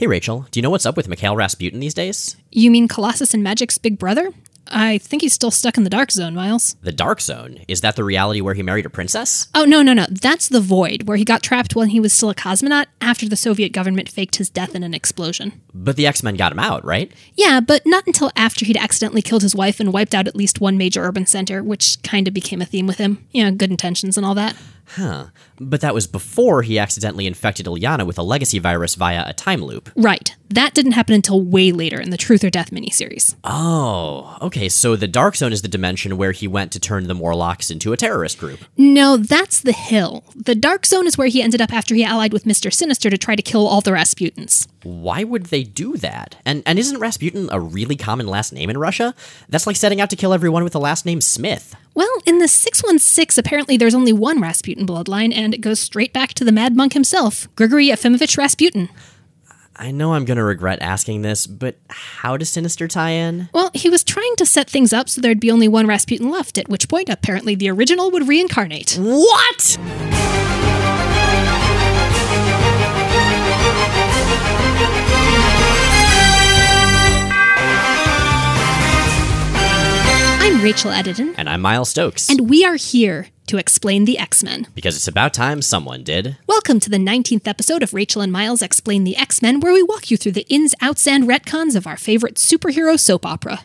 Hey Rachel, do you know what's up with Mikhail Rasputin these days? You mean Colossus and Magik's big brother? I think he's still stuck in the Dark Zone, Miles. The Dark Zone? Is that the reality where he married a princess? Oh, no, no, no. That's the Void, where he got trapped when he was still a cosmonaut after the Soviet government faked his death in an explosion. But the X Men got him out, right? Yeah, but not until after he'd accidentally killed his wife and wiped out at least one major urban center, which kind of became a theme with him. You know, good intentions and all that. Huh. But that was before he accidentally infected Illyana with a legacy virus via a time loop. Right. That didn't happen until way later in the Truth or Death miniseries. Oh, okay. So the Dark Zone is the dimension where he went to turn the Morlocks into a terrorist group. No, that's the Hill. The Dark Zone is where he ended up after he allied with Mr. Sinister to try to kill all the Rasputins. Why would they do that? And and isn't Rasputin a really common last name in Russia? That's like setting out to kill everyone with the last name Smith. Well, in the 616, apparently there's only one Rasputin bloodline, and it goes straight back to the Mad Monk himself, Grigory Efimovich Rasputin. I know I'm going to regret asking this, but how does Sinister tie in? Well, he was trying to set things up so there'd be only one Rasputin left, at which point, apparently, the original would reincarnate. What? I'm Rachel Edidin, And I'm Miles Stokes. and we are here to explain the X Men. because it's about time someone did. Welcome to the 19th episode of Rachel and Miles Explain the X Men, where we walk you through the ins, outs, and retcons of our favorite superhero soap opera.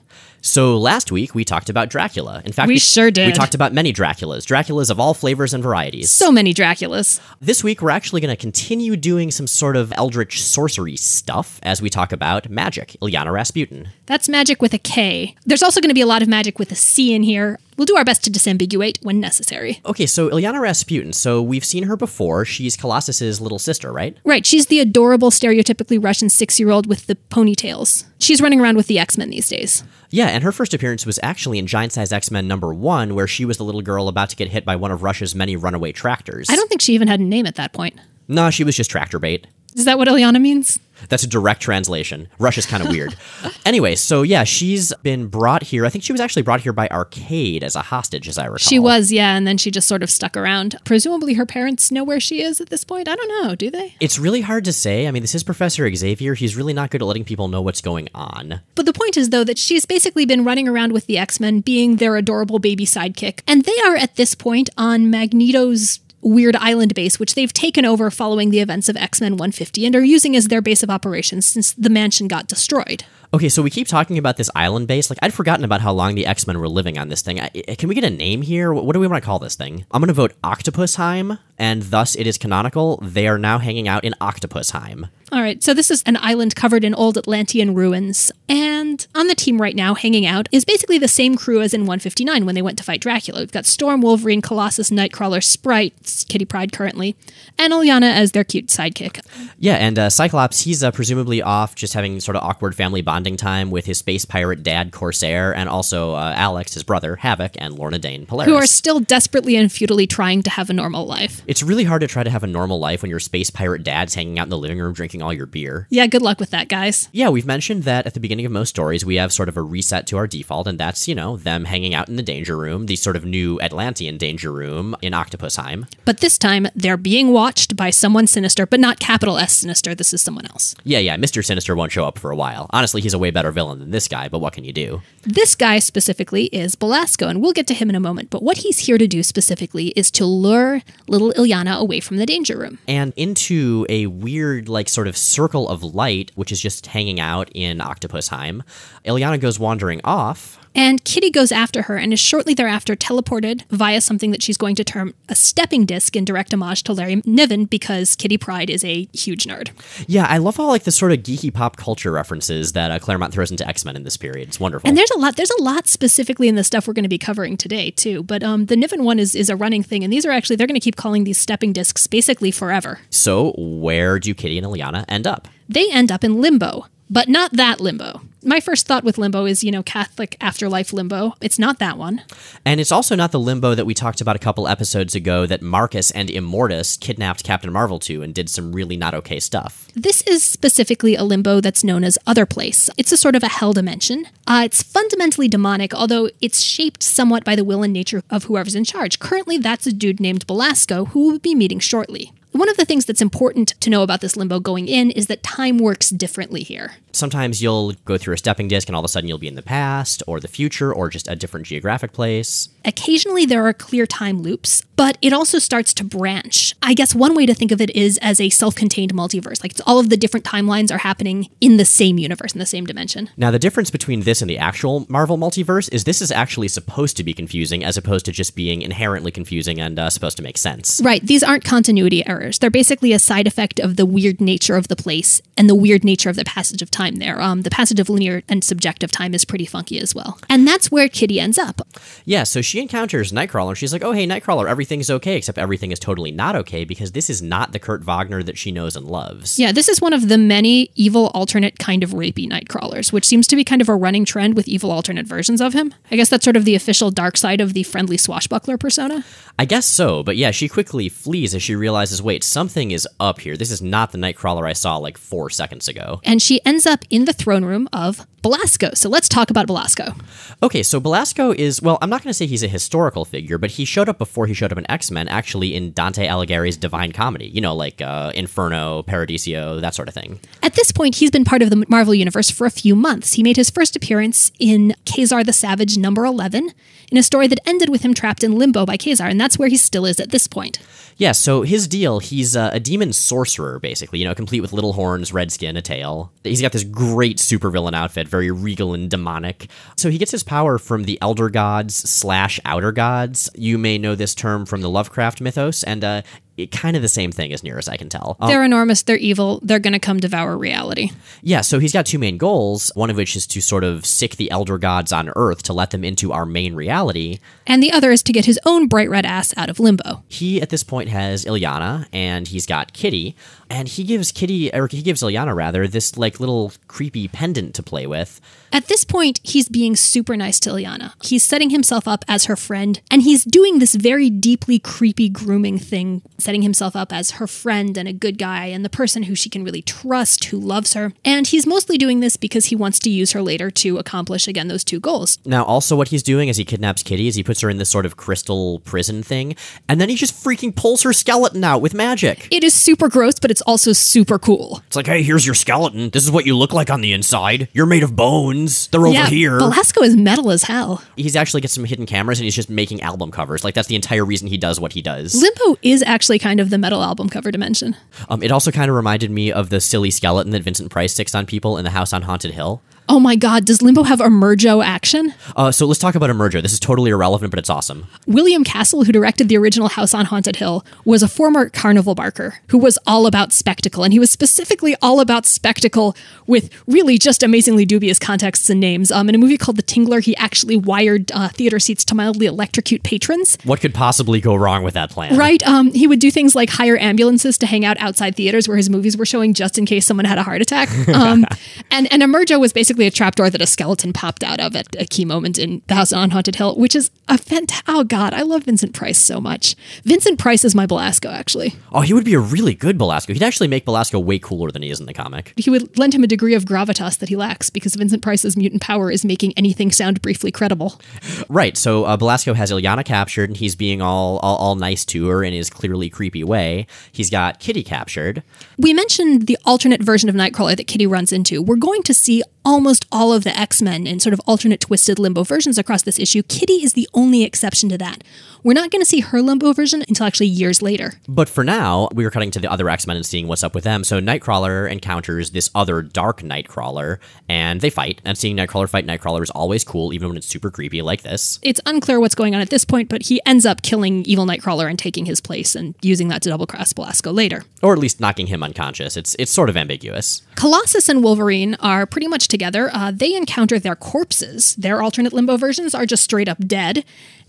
So last week we talked about Dracula. In fact, We sure did. We talked about many Draculas, Draculas of all flavors and varieties. So many Draculas. This week we're actually going to continue doing some sort of eldritch sorcery stuff as we talk about Magik, Illyana Rasputin. That's magic with a K. There's also going to be a lot of magic with a C in here. We'll do our best to disambiguate when necessary. Okay, so Illyana Rasputin, so we've seen her before. She's Colossus's little sister, right? Right, she's the adorable, stereotypically Russian six year old with the ponytails. She's running around with the X Men these days. Yeah, and her first appearance was actually in Giant Size X Men number one, where she was the little girl about to get hit by one of Russia's many runaway tractors. I don't think she even had a name at that point. No, she was just tractor bait. Is that what Illyana means? That's a direct translation. Russia's kind of weird. anyway, so yeah, she's been brought here. I think she was actually brought here by Arcade as a hostage, as I recall. She was, yeah, and then she just sort of stuck around. Presumably her parents know where she is at this point. I don't know, do they? It's really hard to say. I mean, this is Professor Xavier. He's really not good at letting people know what's going on. But the point is, though, that she's basically been running around with the X Men, being their adorable baby sidekick. And they are at this point on Magneto's weird island base, which they've taken over following the events of X Men 150 and are using as their base of operations since the mansion got destroyed. Okay, so we keep talking about this island base. Like, I'd forgotten about how long the X Men were living on this thing. I, can we get a name here? What, what do we want to call this thing? I'm going to vote Octopusheim, and thus it is canonical. They are now hanging out in Octopusheim. All right, so this is an island covered in old Atlantean ruins. And on the team right now, hanging out, is basically the same crew as in 159 when they went to fight Dracula. We've got Storm, Wolverine, Colossus, Nightcrawler, Sprite, Kitty Pryde currently, and Illyana as their cute sidekick. Yeah, and uh, Cyclops, he's uh, presumably off just having sort of awkward family bonding time with his space pirate dad, Corsair, and also uh, Alex, his brother, Havoc, and Lorna Dane, Polaris. Who are still desperately and futilely trying to have a normal life. It's really hard to try to have a normal life when your space pirate dad's hanging out in the living room drinking all your beer. Yeah, good luck with that, guys. Yeah, we've mentioned that at the beginning of most stories, we have sort of a reset to our default, and that's, you know, them hanging out in the danger room, the sort of new Atlantean danger room in Octopusheim. But this time, they're being watched by someone sinister, but not capital S sinister. This is someone else. Yeah, yeah, Mr. Sinister won't show up for a while. Honestly, he's a way better villain than this guy, but what can you do? This guy specifically is Belasco, and we'll get to him in a moment. But what he's here to do specifically is to lure little Illyana away from the danger room. and into a weird, like, sort of circle of light, which is just hanging out in Octopusheim. Illyana goes wandering off. And Kitty goes after her and is shortly thereafter teleported via something that she's going to term a stepping disc in direct homage to Larry Niven because Kitty Pryde is a huge nerd. Yeah, I love all like the sort of geeky pop culture references that uh, Claremont throws into X Men in this period. It's wonderful. And there's a lot there's a lot specifically in the stuff we're going to be covering today too. But um, the Niven one is is a running thing, and these are actually they're going to keep calling these stepping discs basically forever. so, where do Kitty and Illyana end up? They end up in limbo, but not that limbo. My first thought with limbo is, you know, Catholic afterlife limbo. It's not that one. And it's also not the limbo that we talked about a couple episodes ago that Marcus and Immortus kidnapped Captain Marvel to and did some really not okay stuff. This is specifically a limbo that's known as Other Place. It's a sort of a hell dimension. Uh, it's fundamentally demonic, although it's shaped somewhat by the will and nature of whoever's in charge. Currently, that's a dude named Belasco, who we'll be meeting shortly. One of the things that's important to know about this limbo going in is that time works differently here. Sometimes you'll go through a stepping disc and all of a sudden you'll be in the past or the future or just a different geographic place. Occasionally there are clear time loops, but it also starts to branch. I guess one way to think of it is as a self contained multiverse. Like all of the different timelines are happening in the same universe, in the same dimension. Now, the difference between this and the actual Marvel multiverse is this is actually supposed to be confusing as opposed to just being inherently confusing and uh, supposed to make sense. Right. These aren't continuity errors. They're basically a side effect of the weird nature of the place and the weird nature of the passage of time there. Um, the passage of linear and subjective time is pretty funky as well. And that's where Kitty ends up. Yeah, so she encounters Nightcrawler. and She's like, oh, hey, Nightcrawler, everything's okay, except everything is totally not okay because this is not the Kurt Wagner that she knows and loves. Yeah, this is one of the many evil alternate kind of rapey Nightcrawlers, which seems to be kind of a running trend with evil alternate versions of him. I guess that's sort of the official dark side of the friendly swashbuckler persona. I guess so, but yeah, she quickly flees as she realizes, wait, something is up here. This is not the Nightcrawler I saw like four seconds ago. And she ends up in the throne room of Belasco. So let's talk about Belasco. Okay, so Belasco is, well, I'm not going to say he's a historical figure, but he showed up before he showed up in X Men, actually in Dante Alighieri's Divine Comedy, you know, like uh, Inferno, Paradiso, that sort of thing. At this point, he's been part of the Marvel Universe for a few months. He made his first appearance in Ka-Zar the Savage number 11, in a story that ended with him trapped in limbo by Ka-Zar, and that's where he still is at this point. Yeah, so his deal, he's uh, a demon sorcerer, basically, you know, complete with little horns, red skin, a tail. He's got this great supervillain outfit, very regal and demonic. So he gets his power from the Elder Gods slash Outer Gods. You may know this term from the Lovecraft mythos, and uh, it, kind of the same thing as near as I can tell. Um, They're enormous, they're evil, they're going to come devour reality. yeah, so he's got two main goals, one of which is to sort of sick the Elder Gods on Earth to let them into our main reality. And the other is to get his own bright red ass out of limbo. He at this point has Illyana and he's got Kitty, and he gives Kitty or he gives Illyana rather this like little creepy pendant to play with. At this point, he's being super nice to Illyana. He's setting himself up as her friend, and he's doing this very deeply creepy grooming thing, setting himself up as her friend and a good guy and the person who she can really trust, who loves her. And he's mostly doing this because he wants to use her later to accomplish, again, those two goals. Now, also what he's doing as he kidnaps Kitty is he puts her in this sort of crystal prison thing, and then he just freaking pulls her skeleton out with magic. It is super gross, but it's also super cool. It's like, hey, here's your skeleton. This is what you look like on the inside. You're made of bones. They're over yeah, here. Belasco is metal as hell. He's actually got some hidden cameras and he's just making album covers. Like that's the entire reason he does what he does. Limbo is actually kind of the metal album cover dimension. Um, it also kind of reminded me of the silly skeleton that Vincent Price sticks on people in the house on Haunted Hill. Oh my god, does Limbo have Emergo action? Uh, so let's talk about Emergo. This is totally irrelevant, but it's awesome. William Castle, who directed the original House on Haunted Hill, was a former carnival barker who was all about spectacle. And he was specifically all about spectacle with really just amazingly dubious contexts and names. Um, in a movie called The Tingler, he actually wired uh, theater seats to mildly electrocute patrons. What could possibly go wrong with that plan? Right? Um, he would do things like hire ambulances to hang out outside theaters where his movies were showing just in case someone had a heart attack. Um, and, and Emergo was basically a trapdoor that a skeleton popped out of at a key moment in The House on Haunted Hill, which is a fantastic. Oh, God, I love Vincent Price so much. Vincent Price is my Belasco, actually. Oh, he would be a really good Belasco. He'd actually make Belasco way cooler than he is in the comic. He would lend him a degree of gravitas that he lacks because Vincent Price's mutant power is making anything sound briefly credible. Right. So uh, Belasco has Illyana captured, and he's being all, all all nice to her in his clearly creepy way. He's got Kitty captured. We mentioned the alternate version of Nightcrawler that Kitty runs into. We're going to see almost all of the X Men in sort of alternate twisted limbo versions across this issue. Kitty is the only exception to that. We're not going to see her limbo version until actually years later. But for now, we were cutting to the other X Men and seeing what's up with them. So Nightcrawler encounters this other dark Nightcrawler, and they fight. And seeing Nightcrawler fight Nightcrawler is always cool, even when it's super creepy like this. It's unclear what's going on at this point, but he ends up killing evil Nightcrawler and taking his place and using that to double cross Belasco later. Or at least knocking him unconscious. It's it's sort of ambiguous. Colossus and Wolverine are pretty much together. Uh, they encounter their corpses. Their alternate limbo versions are just straight up dead.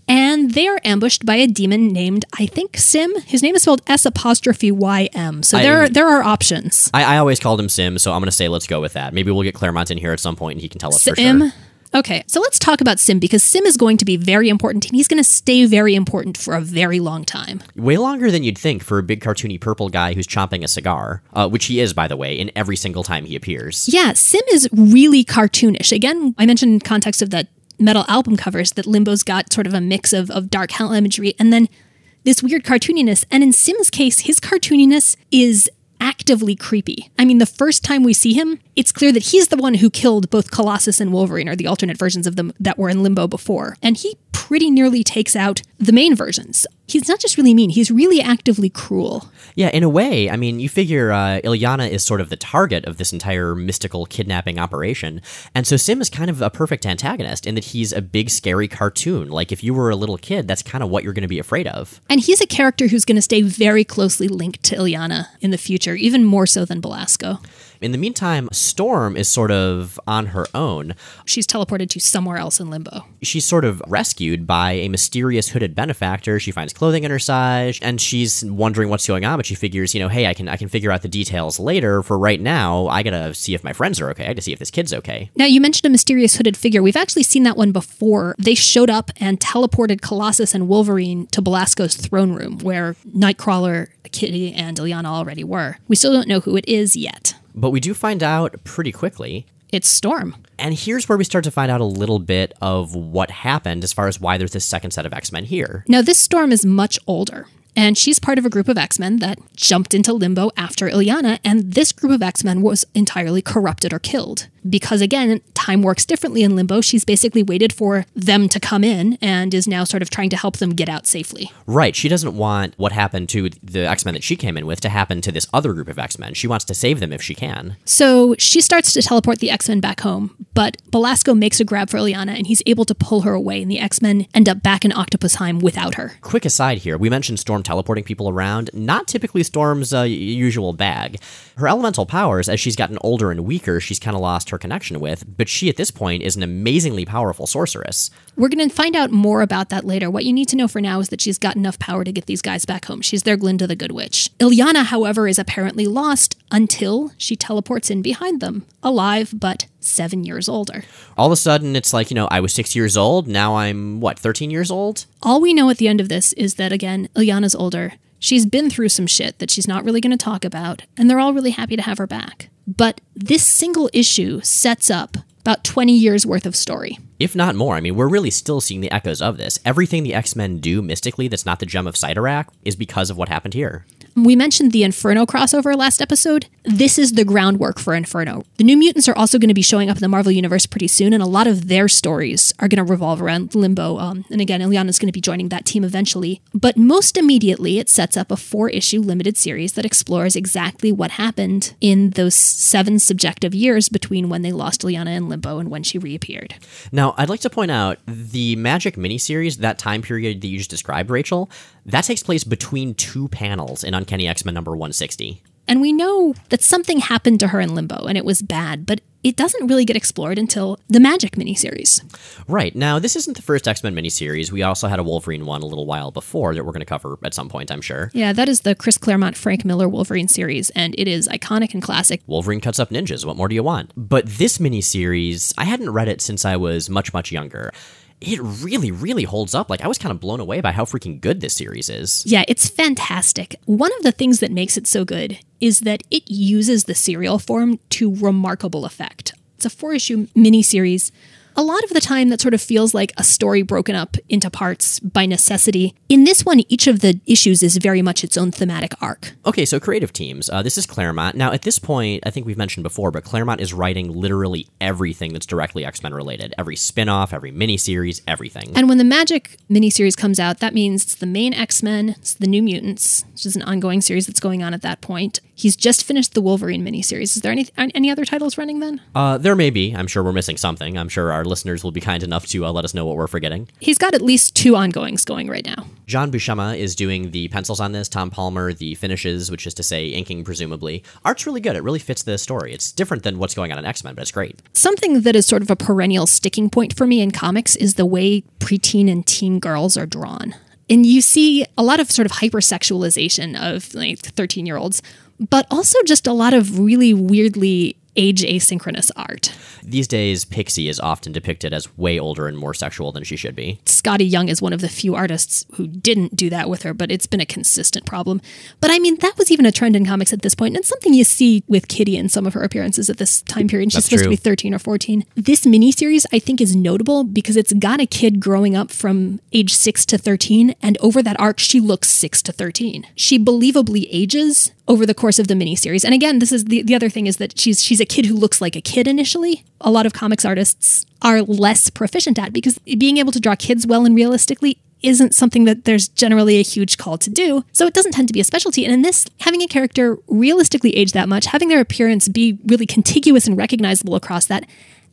And they are ambushed by a demon named, I think, Sim. His name is spelled S apostrophe Y M. So there, I- are, there are options. I, I always called him Sim, so I'm going to say let's go with that. Maybe we'll get Claremont in here at some point and he can tell us for Sim. sure. Okay, so let's talk about Sim because Sim is going to be very important and he's going to stay very important for a very long time. Way longer than you'd think for a big cartoony purple guy who's chomping a cigar, uh, which he is, by the way, in every single time he appears. Yeah, Sim is really cartoonish. Again, I mentioned in context of that metal album covers that Limbo's got sort of a mix of, of dark hell imagery and then this weird cartooniness. And in Sim's case, his cartooniness is actively creepy. I mean, the first time we see him, it's clear that he's the one who killed both Colossus and Wolverine, or the alternate versions of them that were in limbo before. And he pretty nearly takes out the main versions. He's not just really mean, he's really actively cruel. Yeah, in a way, I mean, you figure uh, Illyana is sort of the target of this entire mystical kidnapping operation, and so Sim is kind of a perfect antagonist in that he's a big, scary cartoon. Like, if you were a little kid, that's kind of what you're going to be afraid of. And he's a character who's going to stay very closely linked to Illyana in the future, even more so than Belasco. In the meantime, Storm is sort of on her own. She's teleported to somewhere else in limbo. She's sort of rescued by a mysterious hooded benefactor. She finds clothing in her size, and she's wondering what's going on, but she figures, you know, hey, I can I can figure out the details later. For right now, I gotta see if my friends are okay. I gotta see if this kid's okay. Now, you mentioned a mysterious hooded figure. We've actually seen that one before. They showed up and teleported Colossus and Wolverine to Belasco's throne room, where Nightcrawler, Kitty, and Illyana already were. We still don't know who it is yet. But we do find out pretty quickly. It's Storm. And here's where we start to find out a little bit of what happened as far as why there's this second set of X Men here. Now, this Storm is much older. And she's part of a group of X Men that jumped into limbo after Illyana, and this group of X Men was entirely corrupted or killed. Because again, time works differently in limbo. She's basically waited for them to come in and is now sort of trying to help them get out safely. Right. She doesn't want what happened to the X Men that she came in with to happen to this other group of X Men. She wants to save them if she can. So she starts to teleport the X Men back home, but Belasco makes a grab for Illyana and he's able to pull her away, and the X Men end up back in Octopusheim without her. Quick aside here we mentioned Storm teleporting people around, not typically Storm's uh, usual bag. Her elemental powers, as she's gotten older and weaker, she's kind of lost her connection with, but she at this point is an amazingly powerful sorceress. We're going to find out more about that later. What you need to know for now is that she's got enough power to get these guys back home. She's their Glinda the Good Witch. Illyana, however, is apparently lost until she teleports in behind them, alive but seven years older. All of a sudden, it's like, you know, I was six years old, now I'm, what, 13 years old? All we know at the end of this is that, again, Illyana's older. She's been through some shit that she's not really going to talk about, and they're all really happy to have her back. But this single issue sets up about 20 years worth of story. If not more, I mean, we're really still seeing the echoes of this. Everything the X Men do mystically that's not the gem of Cyttorak is because of what happened here. We mentioned the Inferno crossover last episode. This is the groundwork for Inferno. The New Mutants are also going to be showing up in the Marvel Universe pretty soon, and a lot of their stories are going to revolve around Limbo. Um, and again, Illyana's going to be joining that team eventually. But most immediately, it sets up a four issue limited series that explores exactly what happened in those seven subjective years between when they lost Illyana in Limbo and when she reappeared. Now, I'd like to point out the Magik miniseries, that time period that you just described, Rachel, that takes place between two panels in Uncanny X Men number 160. And we know that something happened to her in Limbo and it was bad, but it doesn't really get explored until the Magik miniseries. Right. Now, this isn't the first X Men miniseries. We also had a Wolverine one a little while before that we're going to cover at some point, I'm sure. Yeah, that is the Chris Claremont Frank Miller Wolverine series, and it is iconic and classic. Wolverine cuts up ninjas. What more do you want? But this miniseries, I hadn't read it since I was much, much younger. It really, really holds up. Like, I was kind of blown away by how freaking good this series is. Yeah, it's fantastic. One of the things that makes it so good is that it uses the serial form to remarkable effect. It's a four issue miniseries. A lot of the time, that sort of feels like a story broken up into parts by necessity. In this one, each of the issues is very much its own thematic arc. Okay, so creative teams. Uh, this is Claremont. Now, at this point, I think we've mentioned before, but Claremont is writing literally everything that's directly X Men related every spin off, every miniseries, everything. And when the Magik miniseries comes out, that means it's the main X Men, it's the New Mutants, which is an ongoing series that's going on at that point. He's just finished the Wolverine miniseries. Is there any any other titles running then? Uh, there may be. I'm sure we're missing something. I'm sure our listeners will be kind enough to uh, let us know what we're forgetting. He's got at least two ongoings going right now. John Buscema is doing the pencils on this. Tom Palmer the finishes, which is to say inking, presumably. Art's really good. It really fits the story. It's different than what's going on in X Men, but it's great. Something that is sort of a perennial sticking point for me in comics is the way preteen and teen girls are drawn. And you see a lot of sort of hypersexualization of like 13 year olds, but also just a lot of really weirdly age asynchronous art. These days, Pixie is often depicted as way older and more sexual than she should be. Skottie Young is one of the few artists who didn't do that with her, but it's been a consistent problem. But I mean, that was even a trend in comics at this point, and it's something you see with Kitty in some of her appearances at this time period. She's That's supposed true. to be 13 or 14. This miniseries, I think, is notable because it's got a kid growing up from age 6 to 13, and over that arc, she looks 6 to 13. She believably ages over the course of the miniseries. And again, this is the, the other thing is that she's she's a kid who looks like a kid initially. A lot of comics artists are less proficient at because being able to draw kids well and realistically isn't something that there's generally a huge call to do. So it doesn't tend to be a specialty. And in this, having a character realistically age that much, having their appearance be really contiguous and recognizable across that,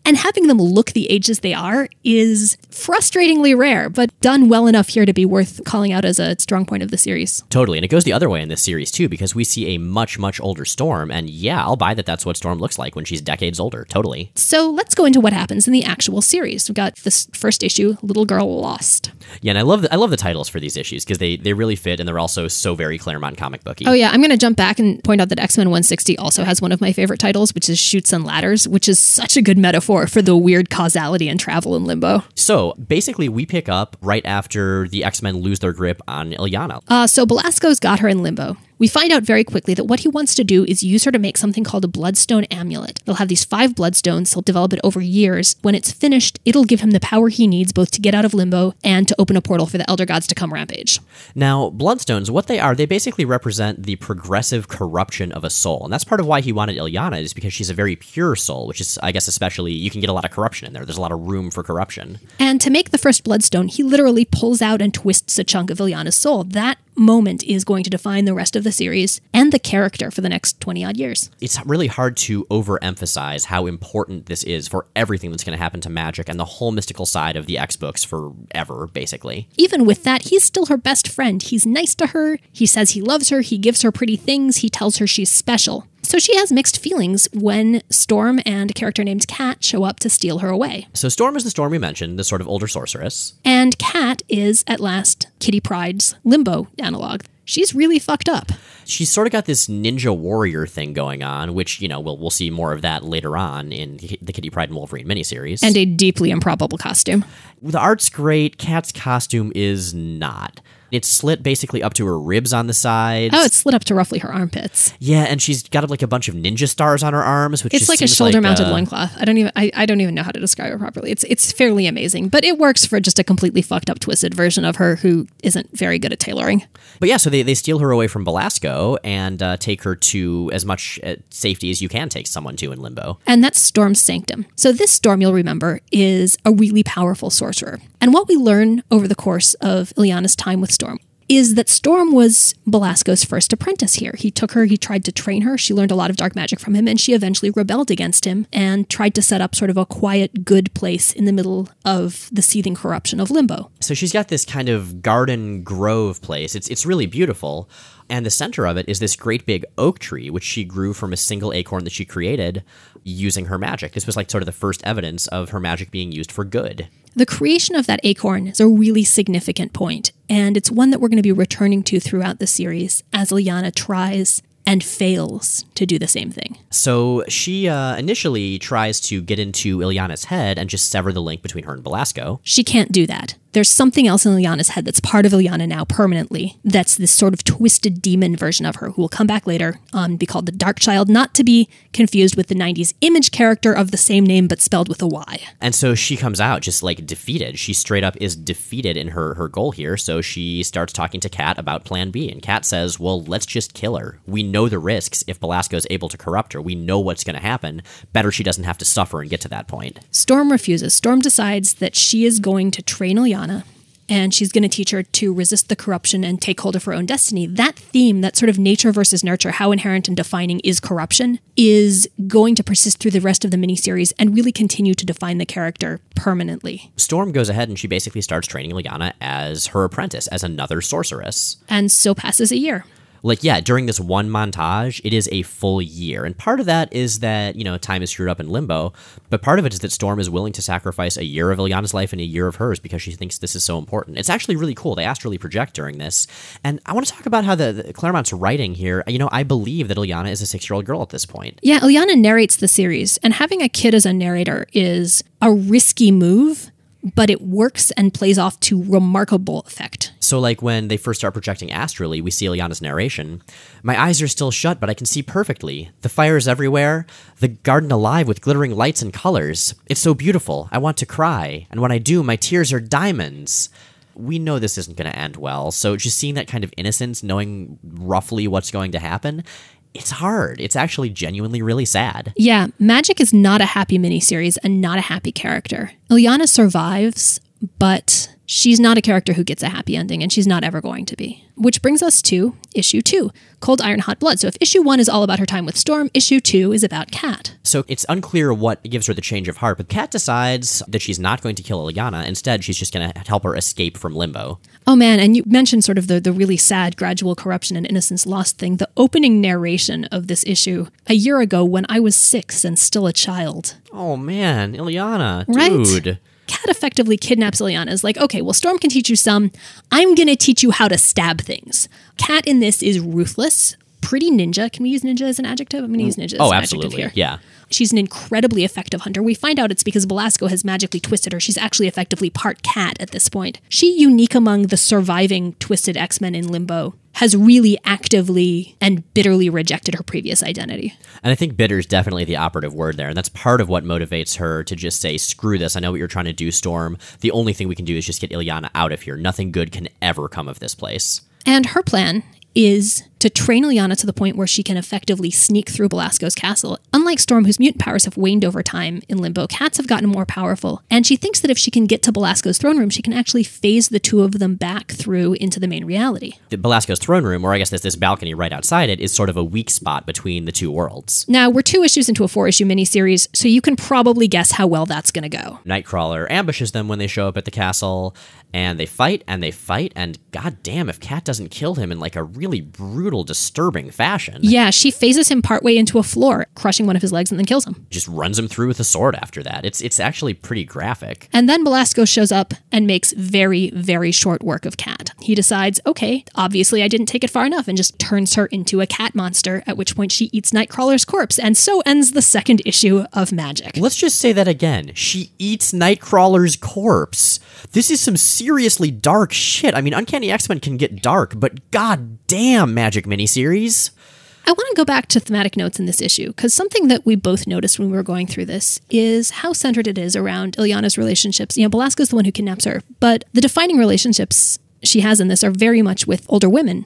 and having them look the ages they are is frustratingly rare, but done well enough here to be worth calling out as a strong point of the series. Totally. And it goes the other way in this series, too, because we see a much, much older Storm. And yeah, I'll buy that that's what Storm looks like when she's decades older. Totally. So let's go into what happens in the actual series. We've got this first issue, Little Girl Lost. Yeah, and I love the, I love the titles for these issues because they, they really fit and they're also so very Claremont comic booky. Oh yeah, I'm going to jump back and point out that X Men 160 also has one of my favorite titles, which is Shoots and Ladders, which is such a good metaphor for the weird causality and travel in limbo. So basically, we pick up right after the X Men lose their grip on Illyana. Uh, so Belasco's got her in limbo. We find out very quickly that what he wants to do is use her to make something called a bloodstone amulet. They'll have these five bloodstones, he'll develop it over years. When it's finished, it'll give him the power he needs both to get out of limbo and to open a portal for the Elder Gods to come rampage. Now, Bloodstones, what they are, they basically represent the progressive corruption of a soul. And that's part of why he wanted Illyana, is because she's a very pure soul, which is, I guess, especially, you can get a lot of corruption in there. There's a lot of room for corruption. And to make the first bloodstone, he literally pulls out and twists a chunk of Illyana's soul. That moment is going to define the rest of the series and the character for the next 20 odd years. It's really hard to overemphasize how important this is for everything that's going to happen to magic and the whole mystical side of the X books forever, basically. Even with that, he's still her best friend. He's nice to her, he says he loves her, he gives her pretty things, he tells her she's special. So she has mixed feelings when Storm and a character named Cat show up to steal her away. So Storm is the Storm we mentioned, the sort of older sorceress. And Cat is, at last, Kitty Pryde's limbo analog. She's really fucked up. She's sort of got this ninja warrior thing going on, which, you know, we'll, we'll see more of that later on in the Kitty Pryde and Wolverine miniseries. And a deeply improbable costume. the art's great. Cat's costume is not. It's slit basically up to her ribs on the sides. Oh, it's slit up to roughly her armpits. yeah, and she's got like a bunch of ninja stars on her arms, which It's just like a shoulder-mounted uh, loincloth. I don't even I, I don't even know how to describe it properly. It's it's fairly amazing, but it works for just a completely fucked up, twisted version of her who isn't very good at tailoring. But yeah, so they, they steal her away from Belasco and uh, take her to as much uh, safety as you can take someone to in Limbo. And that's Storm's Sanctum. So this Storm, you'll remember, is a really powerful sorcerer. And what we learn over the course of Illyana's time with Storm is that Storm was Belasco's first apprentice here. He took her, he tried to train her, she learned a lot of dark magic from him, and she eventually rebelled against him and tried to set up sort of a quiet, good place in the middle of the seething corruption of Limbo. So she's got this kind of garden grove place. It's it's really beautiful. And the center of it is this great big oak tree, which she grew from a single acorn that she created using her magic. This was like sort of the first evidence of her magic being used for good. The creation of that acorn is a really significant point, and it's one that we're going to be returning to throughout the series as Liana tries and fails to do the same thing. So she uh, initially tries to get into Illyana's head and just sever the link between her and Belasco. She can't do that. There's something else in Illyana's head that's part of Illyana now permanently. That's this sort of twisted demon version of her who will come back later um, and be called the Dark Child, not to be confused with the 90s image character of the same name but spelled with a Y. And so she comes out just like defeated. She straight up is defeated in her, her goal here. So she starts talking to Kat about plan B. And Kat says, Well, let's just kill her. We know the risks if Belasco is able to corrupt her. We know what's going to happen. Better she doesn't have to suffer and get to that point. Storm refuses. Storm decides that she is going to train Illyana and she's going to teach her to resist the corruption and take hold of her own destiny. That theme, that sort of nature versus nurture, how inherent and defining is corruption, is going to persist through the rest of the miniseries and really continue to define the character permanently. Storm goes ahead and she basically starts training Lyanna as her apprentice, as another sorceress. And so passes a year. Like, yeah, during this one montage, it is a full year. And part of that is that, you know, time is screwed up in limbo. But part of it is that Storm is willing to sacrifice a year of Illyana's life and a year of hers because she thinks this is so important. It's actually really cool. They astrally project during this. And I want to talk about how the, the Claremont's writing here. You know, I believe that Illyana is a six year old girl at this point. Yeah, Illyana narrates the series, and having a kid as a narrator is a risky move, but it works and plays off to remarkable effect. So, like when they first start projecting astrally, we see Illyana's narration. My eyes are still shut, but I can see perfectly. The fire is everywhere, the garden alive with glittering lights and colors. It's so beautiful. I want to cry, and when I do, my tears are diamonds. We know this isn't going to end well, so just seeing that kind of innocence, knowing roughly what's going to happen, it's hard. It's actually genuinely really sad. Yeah, Magik is not a happy miniseries and not a happy character. Illyana survives, but she's not a character who gets a happy ending, and she's not ever going to be. Which brings us to issue two Cold Iron Hot Blood. So if issue one is all about her time with Storm, issue two is about Cat. So it's unclear what gives her the change of heart, but Cat decides that she's not going to kill Illyana. Instead, she's just going to help her escape from limbo. Oh man, and you mentioned sort of the, the really sad gradual corruption and innocence lost thing. The opening narration of this issue a year ago when I was six and still a child. Oh man, Illyana, Right? Cat effectively kidnaps Illyana. Is like, okay, well, Storm can teach you some. I'm gonna teach you how to stab things. Cat in this is ruthless, pretty ninja. Can we use ninja as an adjective? I'm gonna mm. use ninja as Oh, an adjective absolutely. here. Yeah. She's an incredibly effective hunter. We find out it's because Belasco has magically twisted her. She's actually effectively part cat at this point. She, unique among the surviving twisted X Men in limbo, has really actively and bitterly rejected her previous identity. And I think bitter is definitely the operative word there. And that's part of what motivates her to just say, screw this. I know what you're trying to do, Storm. The only thing we can do is just get Illyana out of here. Nothing good can ever come of this place. And her plan is to train Illyana to the point where she can effectively sneak through Belasco's castle. Unlike Storm, whose mutant powers have waned over time in Limbo, cats have gotten more powerful, and she thinks that if she can get to Belasco's throne room, she can actually phase the two of them back through into the main reality. The Belasco's throne room, or I guess there's this balcony right outside it, is sort of a weak spot between the two worlds. Now, we're two issues into a four issue miniseries, so you can probably guess how well that's going to go. Nightcrawler ambushes them when they show up at the castle, and they fight and they fight, and goddamn, if Cat doesn't kill him in like a really brutal, disturbing fashion, Yeah, she phases him partway into a floor, crushing one of his legs, and then kills him. just runs him through with a sword after that. It's it's actually pretty graphic. And then Belasco shows up and makes very, very short work of Cat. He decides, okay, obviously I didn't take it far enough, and just turns her into a cat monster, at which point she eats Nightcrawler's corpse. And so ends the second issue of Magik. Let's just say that again. She eats Nightcrawler's corpse. This is some seriously dark shit. I mean, Uncanny X Men can get dark, but god damn, Magik miniseries. I want to go back to thematic notes in this issue because something that we both noticed when we were going through this is how centered it is around Illyana's relationships. You know, Belasco's the one who kidnaps her, but the defining relationships she has in this are very much with older women,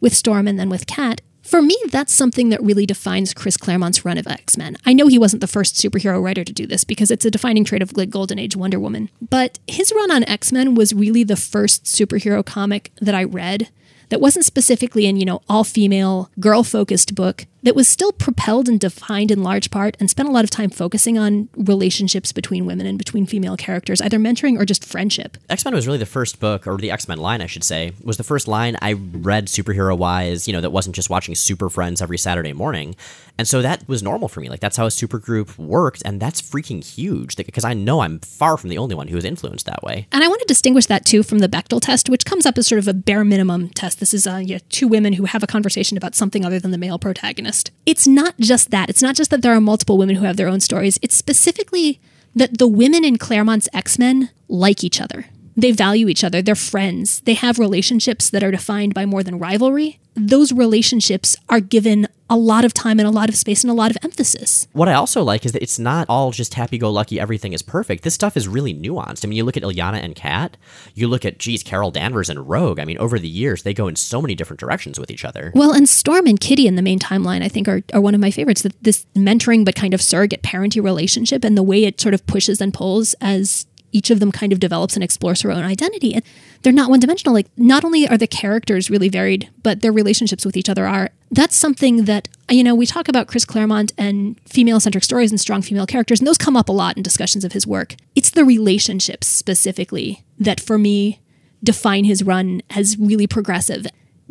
with Storm and then with Kat. For me, that's something that really defines Chris Claremont's run of X Men. I know he wasn't the first superhero writer to do this because it's a defining trait of like Golden Age Wonder Woman, but his run on X Men was really the first superhero comic that I read that wasn't specifically in, you know, all female, girl focused book that was still propelled and defined in large part and spent a lot of time focusing on relationships between women and between female characters, either mentoring or just friendship. X Men was really the first book, or the X Men line, I should say, was the first line I read superhero wise, you know, that wasn't just watching Super Friends every Saturday morning. And so that was normal for me. Like, that's how a supergroup worked, and that's freaking huge because I know I'm far from the only one who was influenced that way. And I want to distinguish that too from the Bechdel test, which comes up as sort of a bare minimum test. This is uh, yeah, two women who have a conversation about something other than the male protagonist. It's not just that. It's not just that there are multiple women who have their own stories. It's specifically that the women in Claremont's X Men like each other. They value each other. They're friends. They have relationships that are defined by more than rivalry. Those relationships are given a lot of time and a lot of space and a lot of emphasis. What I also like is that it's not all just happy go lucky, everything is perfect. This stuff is really nuanced. I mean, you look at Illyana and Kat, you look at, geez, Carol Danvers and Rogue. I mean, over the years, they go in so many different directions with each other. Well, and Storm and Kitty in the main timeline, I think, are, are one of my favorites. That this mentoring but kind of surrogate parenting relationship and the way it sort of pushes and pulls as each of them kind of develops and explores her own identity. And they're not one dimensional. Like, not only are the characters really varied, but their relationships with each other are. That's something that, you know, we talk about Chris Claremont and female centric stories and strong female characters, and those come up a lot in discussions of his work. It's the relationships specifically that, for me, define his run as really progressive.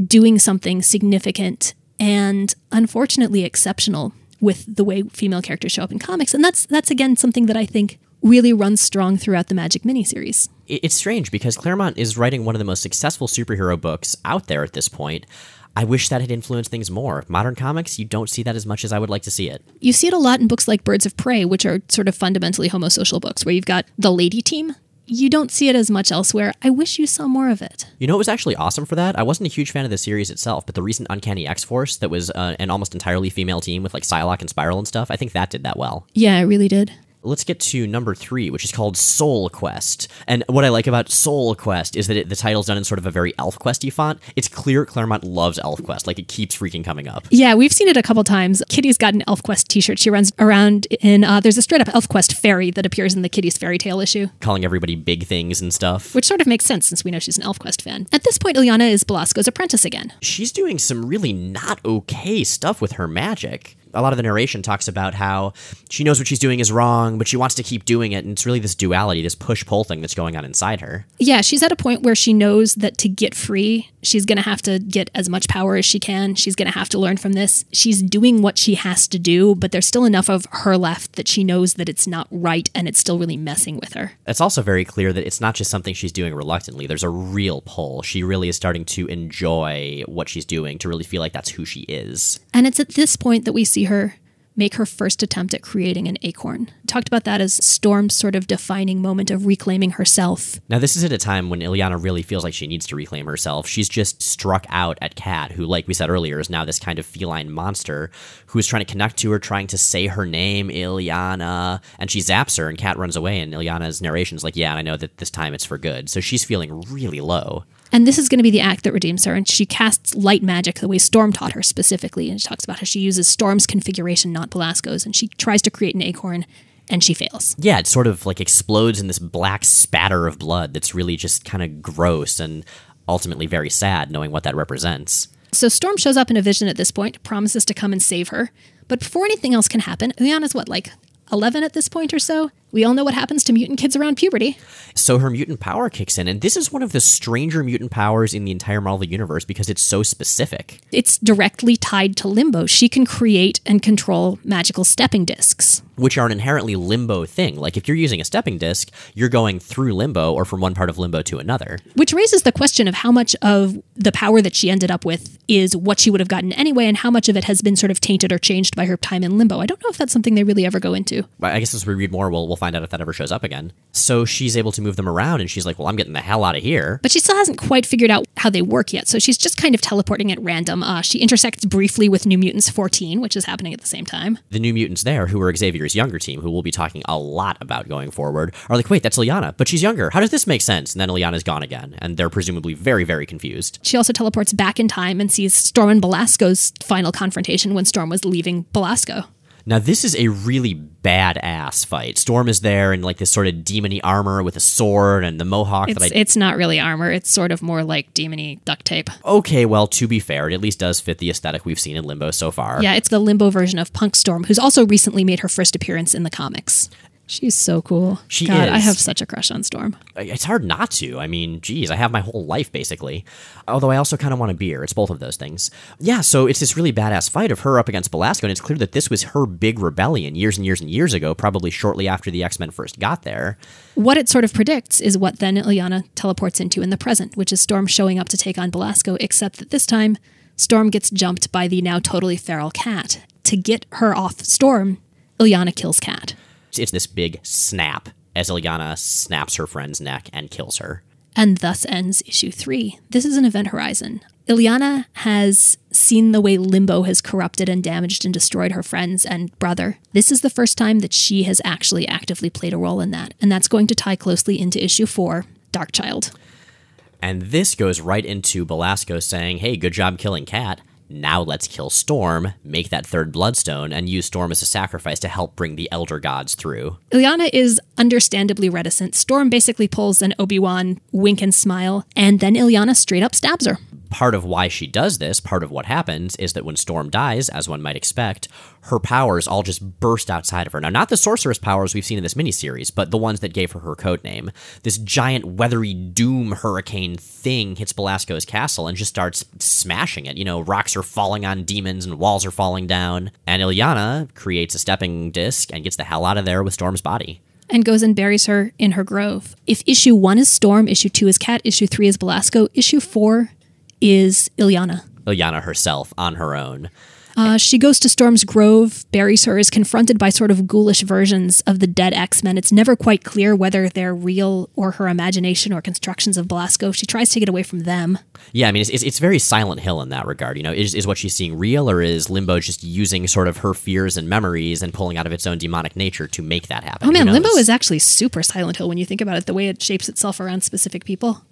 doing something significant and unfortunately exceptional with the way female characters show up in comics. And that's that's again something that I think really runs strong throughout the Magik miniseries. It's strange because Claremont is writing one of the most successful superhero books out there at this point. I wish that had influenced things more. Modern comics, you don't see that as much as I would like to see it. You see it a lot in books like Birds of Prey, which are sort of fundamentally homosocial books, where you've got the lady team. You don't see it as much elsewhere. I wish you saw more of it. You know, it was actually awesome for that. I wasn't a huge fan of the series itself, but the recent Uncanny X Force that was uh, an almost entirely female team with like Psylocke and Spiral and stuff, I think that did that well. Yeah, it really did. Let's get to number three, which is called Soul Quest. And what I like about Soul Quest is that it, the title's done in sort of a very Elf Questy font. It's clear Claremont loves Elf Quest. Like it keeps freaking coming up. Yeah, we've seen it a couple times. Kitty's got an Elf Quest T-shirt. She runs around in. Uh, there's a straight up Elf Quest fairy that appears in the Kitty's fairy tale issue, Calling everybody big things and stuff. which sort of makes sense since we know she's an Elf Quest fan. At this point, Illyana is Belasco's apprentice again. She's doing some really not okay stuff with her magic. A lot of the narration talks about how she knows what she's doing is wrong, but she wants to keep doing it. And it's really this duality, this push pull thing that's going on inside her. Yeah, she's at a point where she knows that to get free, she's going to have to get as much power as she can. She's going to have to learn from this. She's doing what she has to do, but there's still enough of her left that she knows that it's not right and it's still really messing with her. It's also very clear that it's not just something she's doing reluctantly. There's a real pull. She really is starting to enjoy what she's doing, to really feel like that's who she is. And it's at this point that we see her make her first attempt at creating an acorn. Talked about that as Storm's sort of defining moment of reclaiming herself. Now, this is at a time when Illyana really feels like she needs to reclaim herself. She's just struck out at Kat, who, like we said earlier, is now this kind of feline monster who is trying to connect to her, trying to say her name, Illyana, and she zaps her, and Kat runs away, and Illyana's narration is like, yeah, I know that this time it's for good. So she's feeling really low. And this is going to be the act that redeems her. And she casts light magic the way Storm taught her specifically. And she talks about how she uses Storm's configuration, not Belasco's. And she tries to create an acorn and she fails. Yeah, it sort of like explodes in this black spatter of blood that's really just kind of gross and ultimately very sad, knowing what that represents. So Storm shows up in a vision at this point, promises to come and save her. But before anything else can happen, Illyana's what, like 11 at this point or so? We all know what happens to mutant kids around puberty. So her mutant power kicks in, and this is one of the stranger mutant powers in the entire Marvel universe because it's so specific. It's directly tied to limbo. She can create and control magical stepping discs. Which are an inherently limbo thing. Like if you're using a stepping disc, you're going through limbo or from one part of limbo to another. Which raises the question of how much of the power that she ended up with is what she would have gotten anyway, and how much of it has been sort of tainted or changed by her time in limbo. I don't know if that's something they really ever go into. I guess as we read more, we'll, we'll find out if that ever shows up again. So she's able to move them around, and she's like, well, I'm getting the hell out of here. But she still hasn't quite figured out how they work yet, so she's just kind of teleporting at random. Uh, she intersects briefly with New Mutants 14, which is happening at the same time. The new mutants there, who are Xavier's younger team, who we'll be talking a lot about going forward, are like, wait, that's Illyana, but she's younger. How does this make sense? And then Illyana's gone again, and they're presumably very, very confused. She also teleports back in time and sees Storm and Belasco's final confrontation when Storm was leaving Belasco. Now, this is a really badass fight. Storm is there in like this sort of demony armor with a sword and the mohawk It's, that I. it's not really armor, it's sort of more like demony duct tape. Okay, well, to be fair, it at least does fit the aesthetic we've seen in Limbo so far. Yeah, it's the limbo version of Punk Storm, who's also recently made her first appearance in the comics. She's so cool. She God, I have such a crush on Storm. It's hard not to. I mean, geez, I have my whole life basically. Although I also kind of want a beer. It's both of those things. Yeah, so it's this really badass fight of her up against Belasco, and it's clear that this was her big rebellion years and years and years ago, probably shortly after the X Men first got there. What it sort of predicts is what then Illyana teleports into in the present, which is Storm showing up to take on Belasco, except that this time, Storm gets jumped by the now totally feral cat. To get her off Storm, Illyana kills Cat. It's this big snap as Illyana snaps her friend's neck and kills her. And thus ends issue three. This is an event horizon. Illyana has seen the way Limbo has corrupted and damaged and destroyed her friends and brother. This is the first time that she has actually actively played a role in that. And that's going to tie closely into issue four, Dark Child. And this goes right into Belasco saying, hey, good job killing Cat. Now let's kill Storm, make that third Bloodstone, and use Storm as a sacrifice to help bring the Elder Gods through. Illyana is understandably reticent. Storm basically pulls an Obi Wan wink and smile, and then Illyana straight up stabs her. Part of why she does this, part of what happens, is that when Storm dies, as one might expect, her powers all just burst outside of her. Now, not the sorceress powers we've seen in this miniseries, but the ones that gave her her code name. This giant, weathery doom hurricane thing hits Belasco's castle and just starts smashing it. You know, rocks are falling on demons and walls are falling down. And Illyana creates a stepping disc and gets the hell out of there with Storm's body and goes and buries her in her grove. If issue one is Storm, issue two is Cat, issue three is Belasco, issue four is Illyana. Illyana herself on her own. Uh, she goes to Storm's Grove, buries her, is confronted by sort of ghoulish versions of the dead X Men. It's never quite clear whether they're real or her imagination or constructions of Belasco. She tries to get away from them. Yeah, I mean, it's, it's, very Silent Hill in that regard. You know, is, is what she's seeing real, or is Limbo just using sort of her fears and memories and pulling out of its own demonic nature to make that happen? Oh man, Limbo is actually super Silent Hill when you think about it, the way it shapes itself around specific people.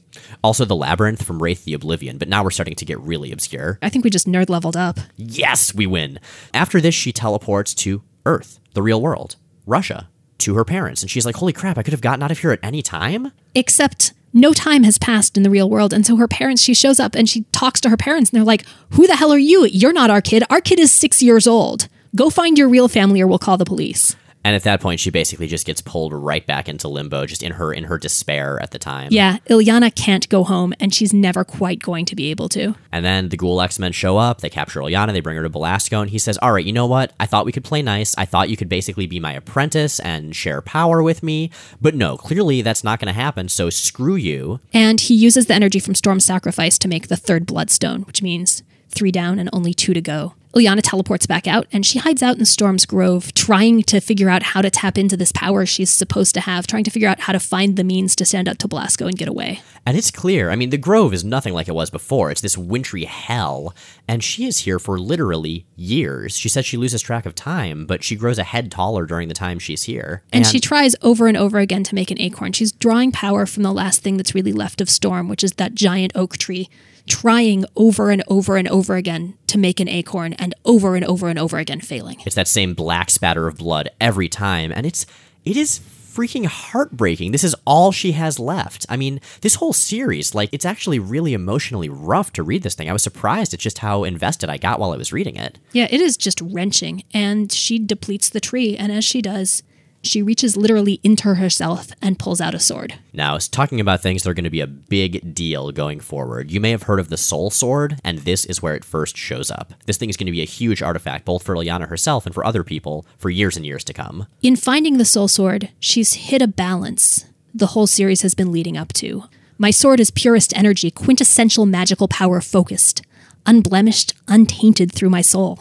Also, the labyrinth from Wraith the Oblivion, but now we're starting to get really obscure. I think we just nerd leveled up. Yes, we win. After this, she teleports to Earth, the real world, Russia, to her parents, and she's like, "Holy crap! I could have gotten out of here at any time." Except no time has passed in the real world, and so her parents. She shows up and she talks to her parents, and they're like, "Who the hell are you? You're not our kid. Our kid is six years old. Go find your real family, or we'll call the police." And at that point, she basically just gets pulled right back into limbo, just in her in her despair at the time. Yeah, Illyana can't go home, and she's never quite going to be able to. And then the Ghoul X Men show up. They capture Illyana. They bring her to Belasco, and he says, "All right, you know what? I thought we could play nice. I thought you could basically be my apprentice and share power with me. But no, clearly that's not going to happen. So screw you." And he uses the energy from Storm's sacrifice to make the third Bloodstone, which means three down and only two to go. Illyana teleports back out and she hides out in Storm's Grove, trying to figure out how to tap into this power she's supposed to have, trying to figure out how to find the means to stand up to Belasco and get away. And it's clear. I mean, the Grove is nothing like it was before. It's this wintry hell, and she is here for literally years. She says she loses track of time, but she grows a head taller during the time she's here. And, and she tries over and over again to make an acorn. She's drawing power from the last thing that's really left of Storm, which is that giant oak tree trying over and over and over again to make an acorn and over and over and over again failing. It's that same black spatter of blood every time and it's it is freaking heartbreaking. This is all she has left. I mean, this whole series, like, it's actually really emotionally rough to read this thing. I was surprised at just how invested I got while I was reading it. Yeah, it is just wrenching. And she depletes the tree. And as she does, she reaches literally into herself and pulls out a sword. Now, talking about things that are going to be a big deal going forward, you may have heard of the Soul Sword, and this is where it first shows up. This thing is going to be a huge artifact, both for Illyana herself and for other people, for years and years to come. In finding the Soul Sword, she's hit a balance the whole series has been leading up to. My sword is purest energy, quintessential magical power focused, unblemished, untainted through my soul.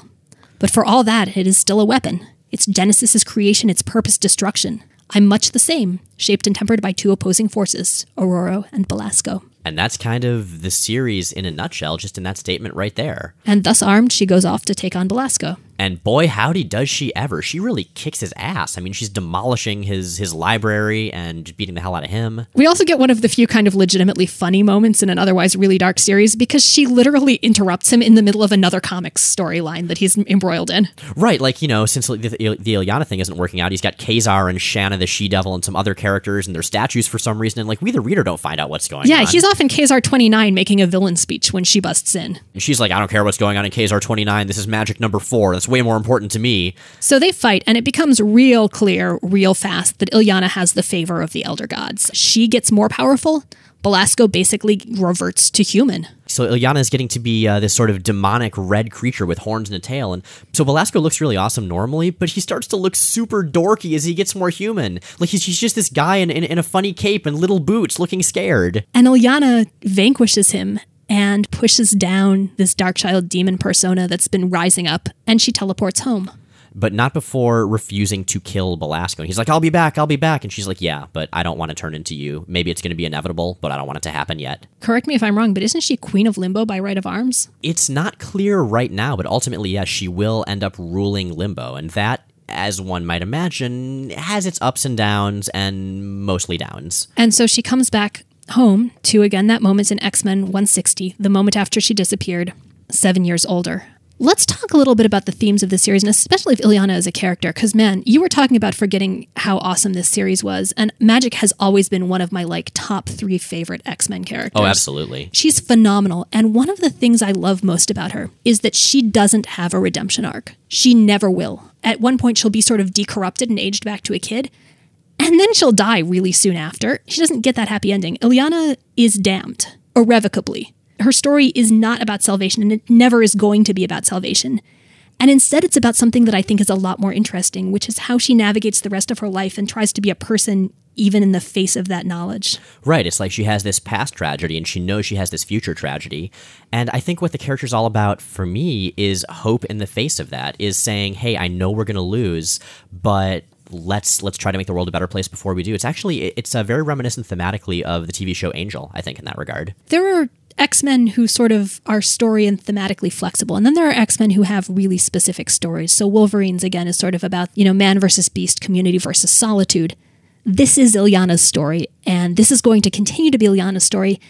But for all that, it is still a weapon. Its genesis is creation, its purpose destruction. I'm much the same, shaped and tempered by two opposing forces, Ororo and Belasco. And that's kind of the series in a nutshell, just in that statement right there. And thus armed, she goes off to take on Belasco. And boy, howdy, does she ever! She really kicks his ass. I mean, she's demolishing his his library and beating the hell out of him. We also get one of the few kind of legitimately funny moments in an otherwise really dark series because she literally interrupts him in the middle of another comics storyline that he's embroiled in. Right, like you know, since the, the, thing isn't working out, he's got Ka-Zar and Shanna the She Devil and some other characters and their statues for some reason, and like we the reader don't find out what's going yeah, on. Yeah, he's off in Ka-Zar twenty nine making a villain speech when she busts in. And she's like, I don't care what's going on in Ka-Zar twenty nine. This is Magik number four. That's way more important to me. So they fight, and it becomes real clear, real fast that Illyana has the favor of the Elder Gods. She gets more powerful. Belasco basically reverts to human. So Illyana is getting to be uh, this sort of demonic red creature with horns and a tail, and so Belasco looks really awesome normally, but he starts to look super dorky as he gets more human. Like he's, he's just this guy in, in, in a funny cape and little boots, looking scared. And Illyana vanquishes him and pushes down this Darkchild demon persona that's been rising up, and she teleports home. But not before refusing to kill Belasco. And he's like, I'll be back, I'll be back. And she's like, Yeah, but I don't want to turn into you. Maybe it's going to be inevitable, but I don't want it to happen yet. Correct me if I'm wrong, but isn't she Queen of Limbo by right of arms? It's not clear right now, but ultimately, yes, she will end up ruling Limbo. And that as one might imagine, has its ups and downs and mostly downs. And so she comes back home to again that moment in X Men 160, the moment after she disappeared, seven years older. Let's talk a little bit about the themes of the series, and especially of Illyana as a character, because man, you were talking about forgetting how awesome this series was, and Magik has always been one of my like top three favorite X Men characters. Oh, absolutely. She's phenomenal, and one of the things I love most about her is that she doesn't have a redemption arc. She never will. At one point, she'll be sort of decorrupted and aged back to a kid, and then she'll die really soon after. She doesn't get that happy ending. Illyana is damned irrevocably her story is not about salvation and it never is going to be about salvation. And instead, it's about something that I think is a lot more interesting, which is how she navigates the rest of her life and tries to be a person even in the face of that knowledge. Right. It's like she has this past tragedy and she knows she has this future tragedy. And I think what the character's all about for me is hope in the face of that, is saying, hey, I know we're going to lose, but let's let's try to make the world a better place before we do. It's actually it's a very reminiscent thematically of the TV show Angel, I think in that regard. There are X Men who sort of are story and thematically flexible. And then there are X Men who have really specific stories. So Wolverines, again, is sort of about, you know, man versus beast, community versus solitude. This is Illyana's story, and this is going to continue to be Illyana's story.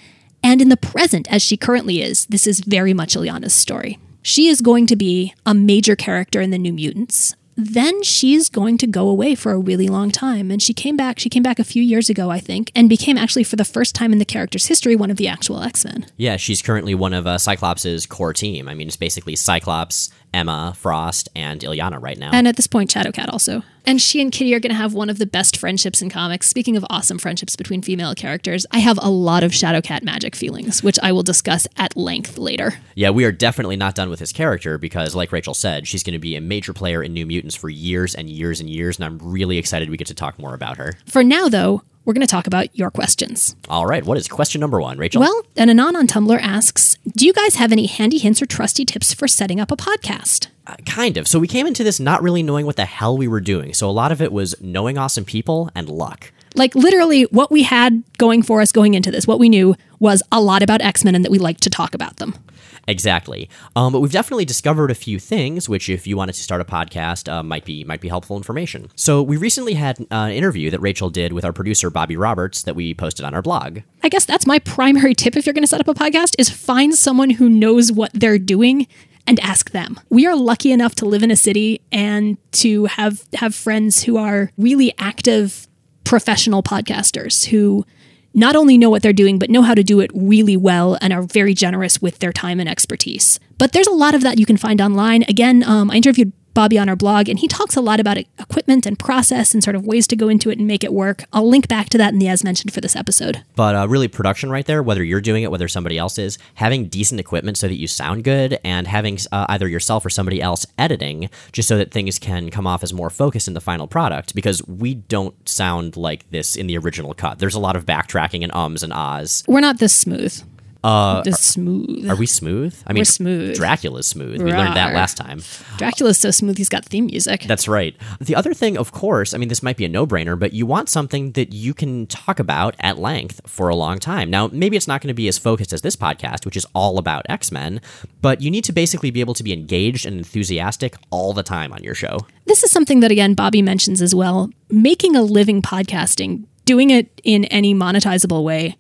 And in the present, as she currently is, this is very much Illyana's story. She is going to be a major character in the New Mutants then she's going to go away for a really long time. And she came back, she came back a few years ago, I think, and became actually for the first time in the character's history one of the actual X Men. Yeah, she's currently one of uh, Cyclops' core team. I mean, it's basically Cyclops, Emma, Frost, and Illyana right now. And at this point, Shadowcat also. And she and Kitty are going to have one of the best friendships in comics. Speaking of awesome friendships between female characters, I have a lot of Shadowcat Magik feelings, which I will discuss at length later. Yeah, we are definitely not done with this character because, like Rachel said, she's going to be a major player in New Mutants for years and years and years, and I'm really excited we get to talk more about her. For now, though, we're going to talk about your questions. All right. What is question number one, Rachel? Well, an Anon on Tumblr asks Do you guys have any handy hints or trusty tips for setting up a podcast? Uh, kind of. So we came into this not really knowing what the hell we were doing. So a lot of it was knowing awesome people and luck. Like literally, what we had going for us going into this, what we knew was a lot about X Men and that we liked to talk about them. Exactly. Um, but we've definitely discovered a few things, which, if you wanted to start a podcast, uh, might be might be helpful information. So we recently had uh, an interview that Rachel did with our producer Bobby Roberts that we posted on our blog. I guess that's my primary tip if you're going to set up a podcast: is find someone who knows what they're doing and ask them. We are lucky enough to live in a city and to have have friends who are really active professional podcasters who not only know what they're doing, but know how to do it really well and are very generous with their time and expertise. But there's a lot of that you can find online. Again, um, I interviewed Bobby on our blog, and he talks a lot about equipment and process and sort of ways to go into it and make it work. I'll link back to that in the as mentioned for this episode. But uh, really, production right there, whether you're doing it, whether somebody else is, having decent equipment so that you sound good, and having uh, either yourself or somebody else editing just so that things can come off as more focused in the final product, because we don't sound like this in the original cut. There's a lot of backtracking and ums and ahs. We're not this smooth. Uh, the smooth. Are we smooth? I mean, We're smooth. Dracula's smooth. We learned that Rawr. last time. Dracula's so smooth he's got theme music. That's right. The other thing, of course, I mean, this might be a no brainer, but you want something that you can talk about at length for a long time. Now, maybe it's not going to be as focused as this podcast, which is all about X Men, but you need to basically be able to be engaged and enthusiastic all the time on your show. This is something that, again, Bobby mentions as well. Making a living podcasting, doing it in any monetizable way,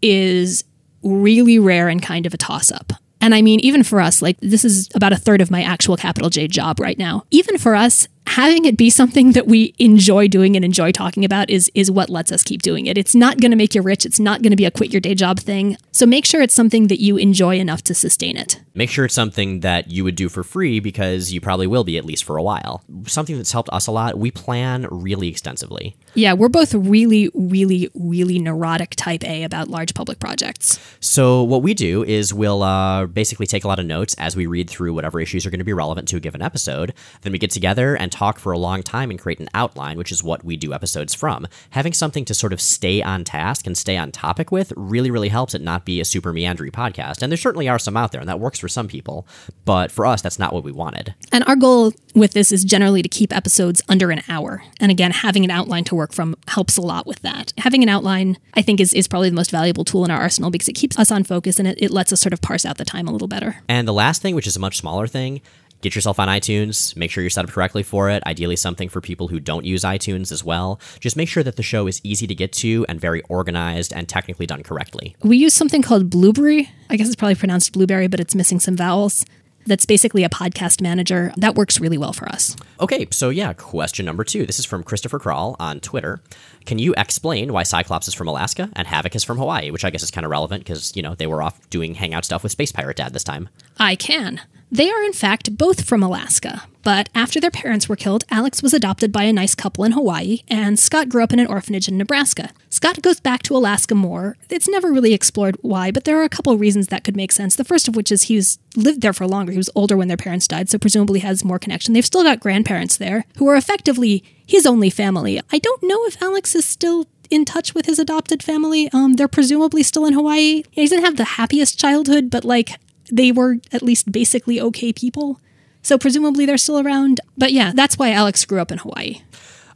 is really rare and kind of a toss up. And I mean, even for us, like this is about a third of my actual capital J job right now. Even for us, having it be something that we enjoy doing and enjoy talking about is is what lets us keep doing it. It's not going to make you rich. It's not going to be a quit your day job thing. So make sure it's something that you enjoy enough to sustain it. Make sure it's something that you would do for free because you probably will be at least for a while. Something that's helped us a lot, we plan really extensively. Yeah, we're both really, really, really neurotic type A about large public projects. So what we do is we'll uh, basically take a lot of notes as we read through whatever issues are going to be relevant to a given episode. Then we get together and talk for a long time and create an outline, which is what we do episodes from. Having something to sort of stay on task and stay on topic with really, really helps it not be a super meandering podcast. And there certainly are some out there, and that works for some people. But for us, that's not what we wanted. And our goal with this is generally to keep episodes under an hour. And again, having an outline to work from helps a lot with that. Having an outline, I think, is, is probably the most valuable tool in our arsenal because it keeps us on focus and it, it lets us sort of parse out the time a little better. And the last thing, which is a much smaller thing, get yourself on iTunes. Make sure you're set up correctly for it. Ideally, something for people who don't use iTunes as well. Just make sure that the show is easy to get to and very organized and technically done correctly. We use something called Blubrry. I guess it's probably pronounced blueberry, but it's missing some vowels. that's basically a podcast manager. That works really well for us. Okay, so yeah, question number two. This is from Christopher Crawl on Twitter. Can you explain why Cyclops is from Alaska and Havoc is from Hawaii? Which I guess is kind of relevant because, you know, they were off doing hangout stuff with Space Pirate Dad this time. I can. They are, in fact, both from Alaska, but after their parents were killed, Alex was adopted by a nice couple in Hawaii, and Scott grew up in an orphanage in Nebraska. Scott goes back to Alaska more. It's never really explored why, but there are a couple reasons that could make sense. The first of which is he's lived there for longer. He was older when their parents died, so presumably has more connection. They've still got grandparents there who are effectively his only family. I don't know if Alex is still in touch with his adopted family. Um, they're presumably still in Hawaii. He doesn't have the happiest childhood, but like they were at least basically okay people. So presumably they're still around. But yeah, that's why Alex grew up in Hawaii.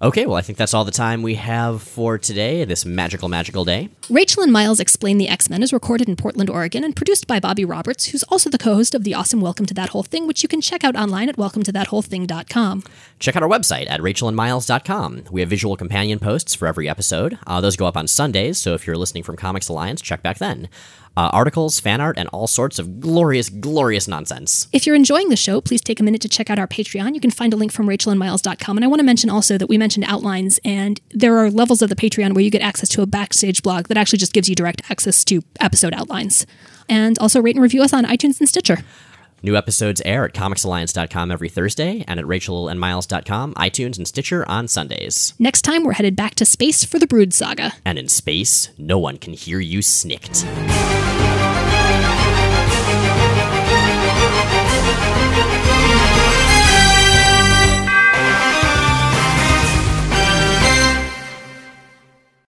Okay, well, I think that's all the time we have for today, this magical, magical day. Rachel and Miles Explain the X Men is recorded in Portland, Oregon, and produced by Bobby Roberts, who's also the co host of the awesome Welcome to That Whole Thing, which you can check out online at welcometothatwholething.com. Check out our website at rachelandmiles.com. We have visual companion posts for every episode. Uh, those go up on Sundays, so if you're listening from Comics Alliance, check back then. Uh, articles, fan art, and all sorts of glorious, glorious nonsense. If you're enjoying the show, please take a minute to check out our Patreon. You can find a link from rachelandmiles.com. And I want to mention also that we mentioned outlines, and there are levels of the Patreon where you get access to a backstage blog that actually just gives you direct access to episode outlines. And also rate and review us on iTunes and Stitcher. New episodes air at comicsalliance.com every Thursday and at rachelandmiles.com, iTunes, and Stitcher on Sundays. Next time, we're headed back to space for the Brood Saga. And in space, no one can hear you snikt.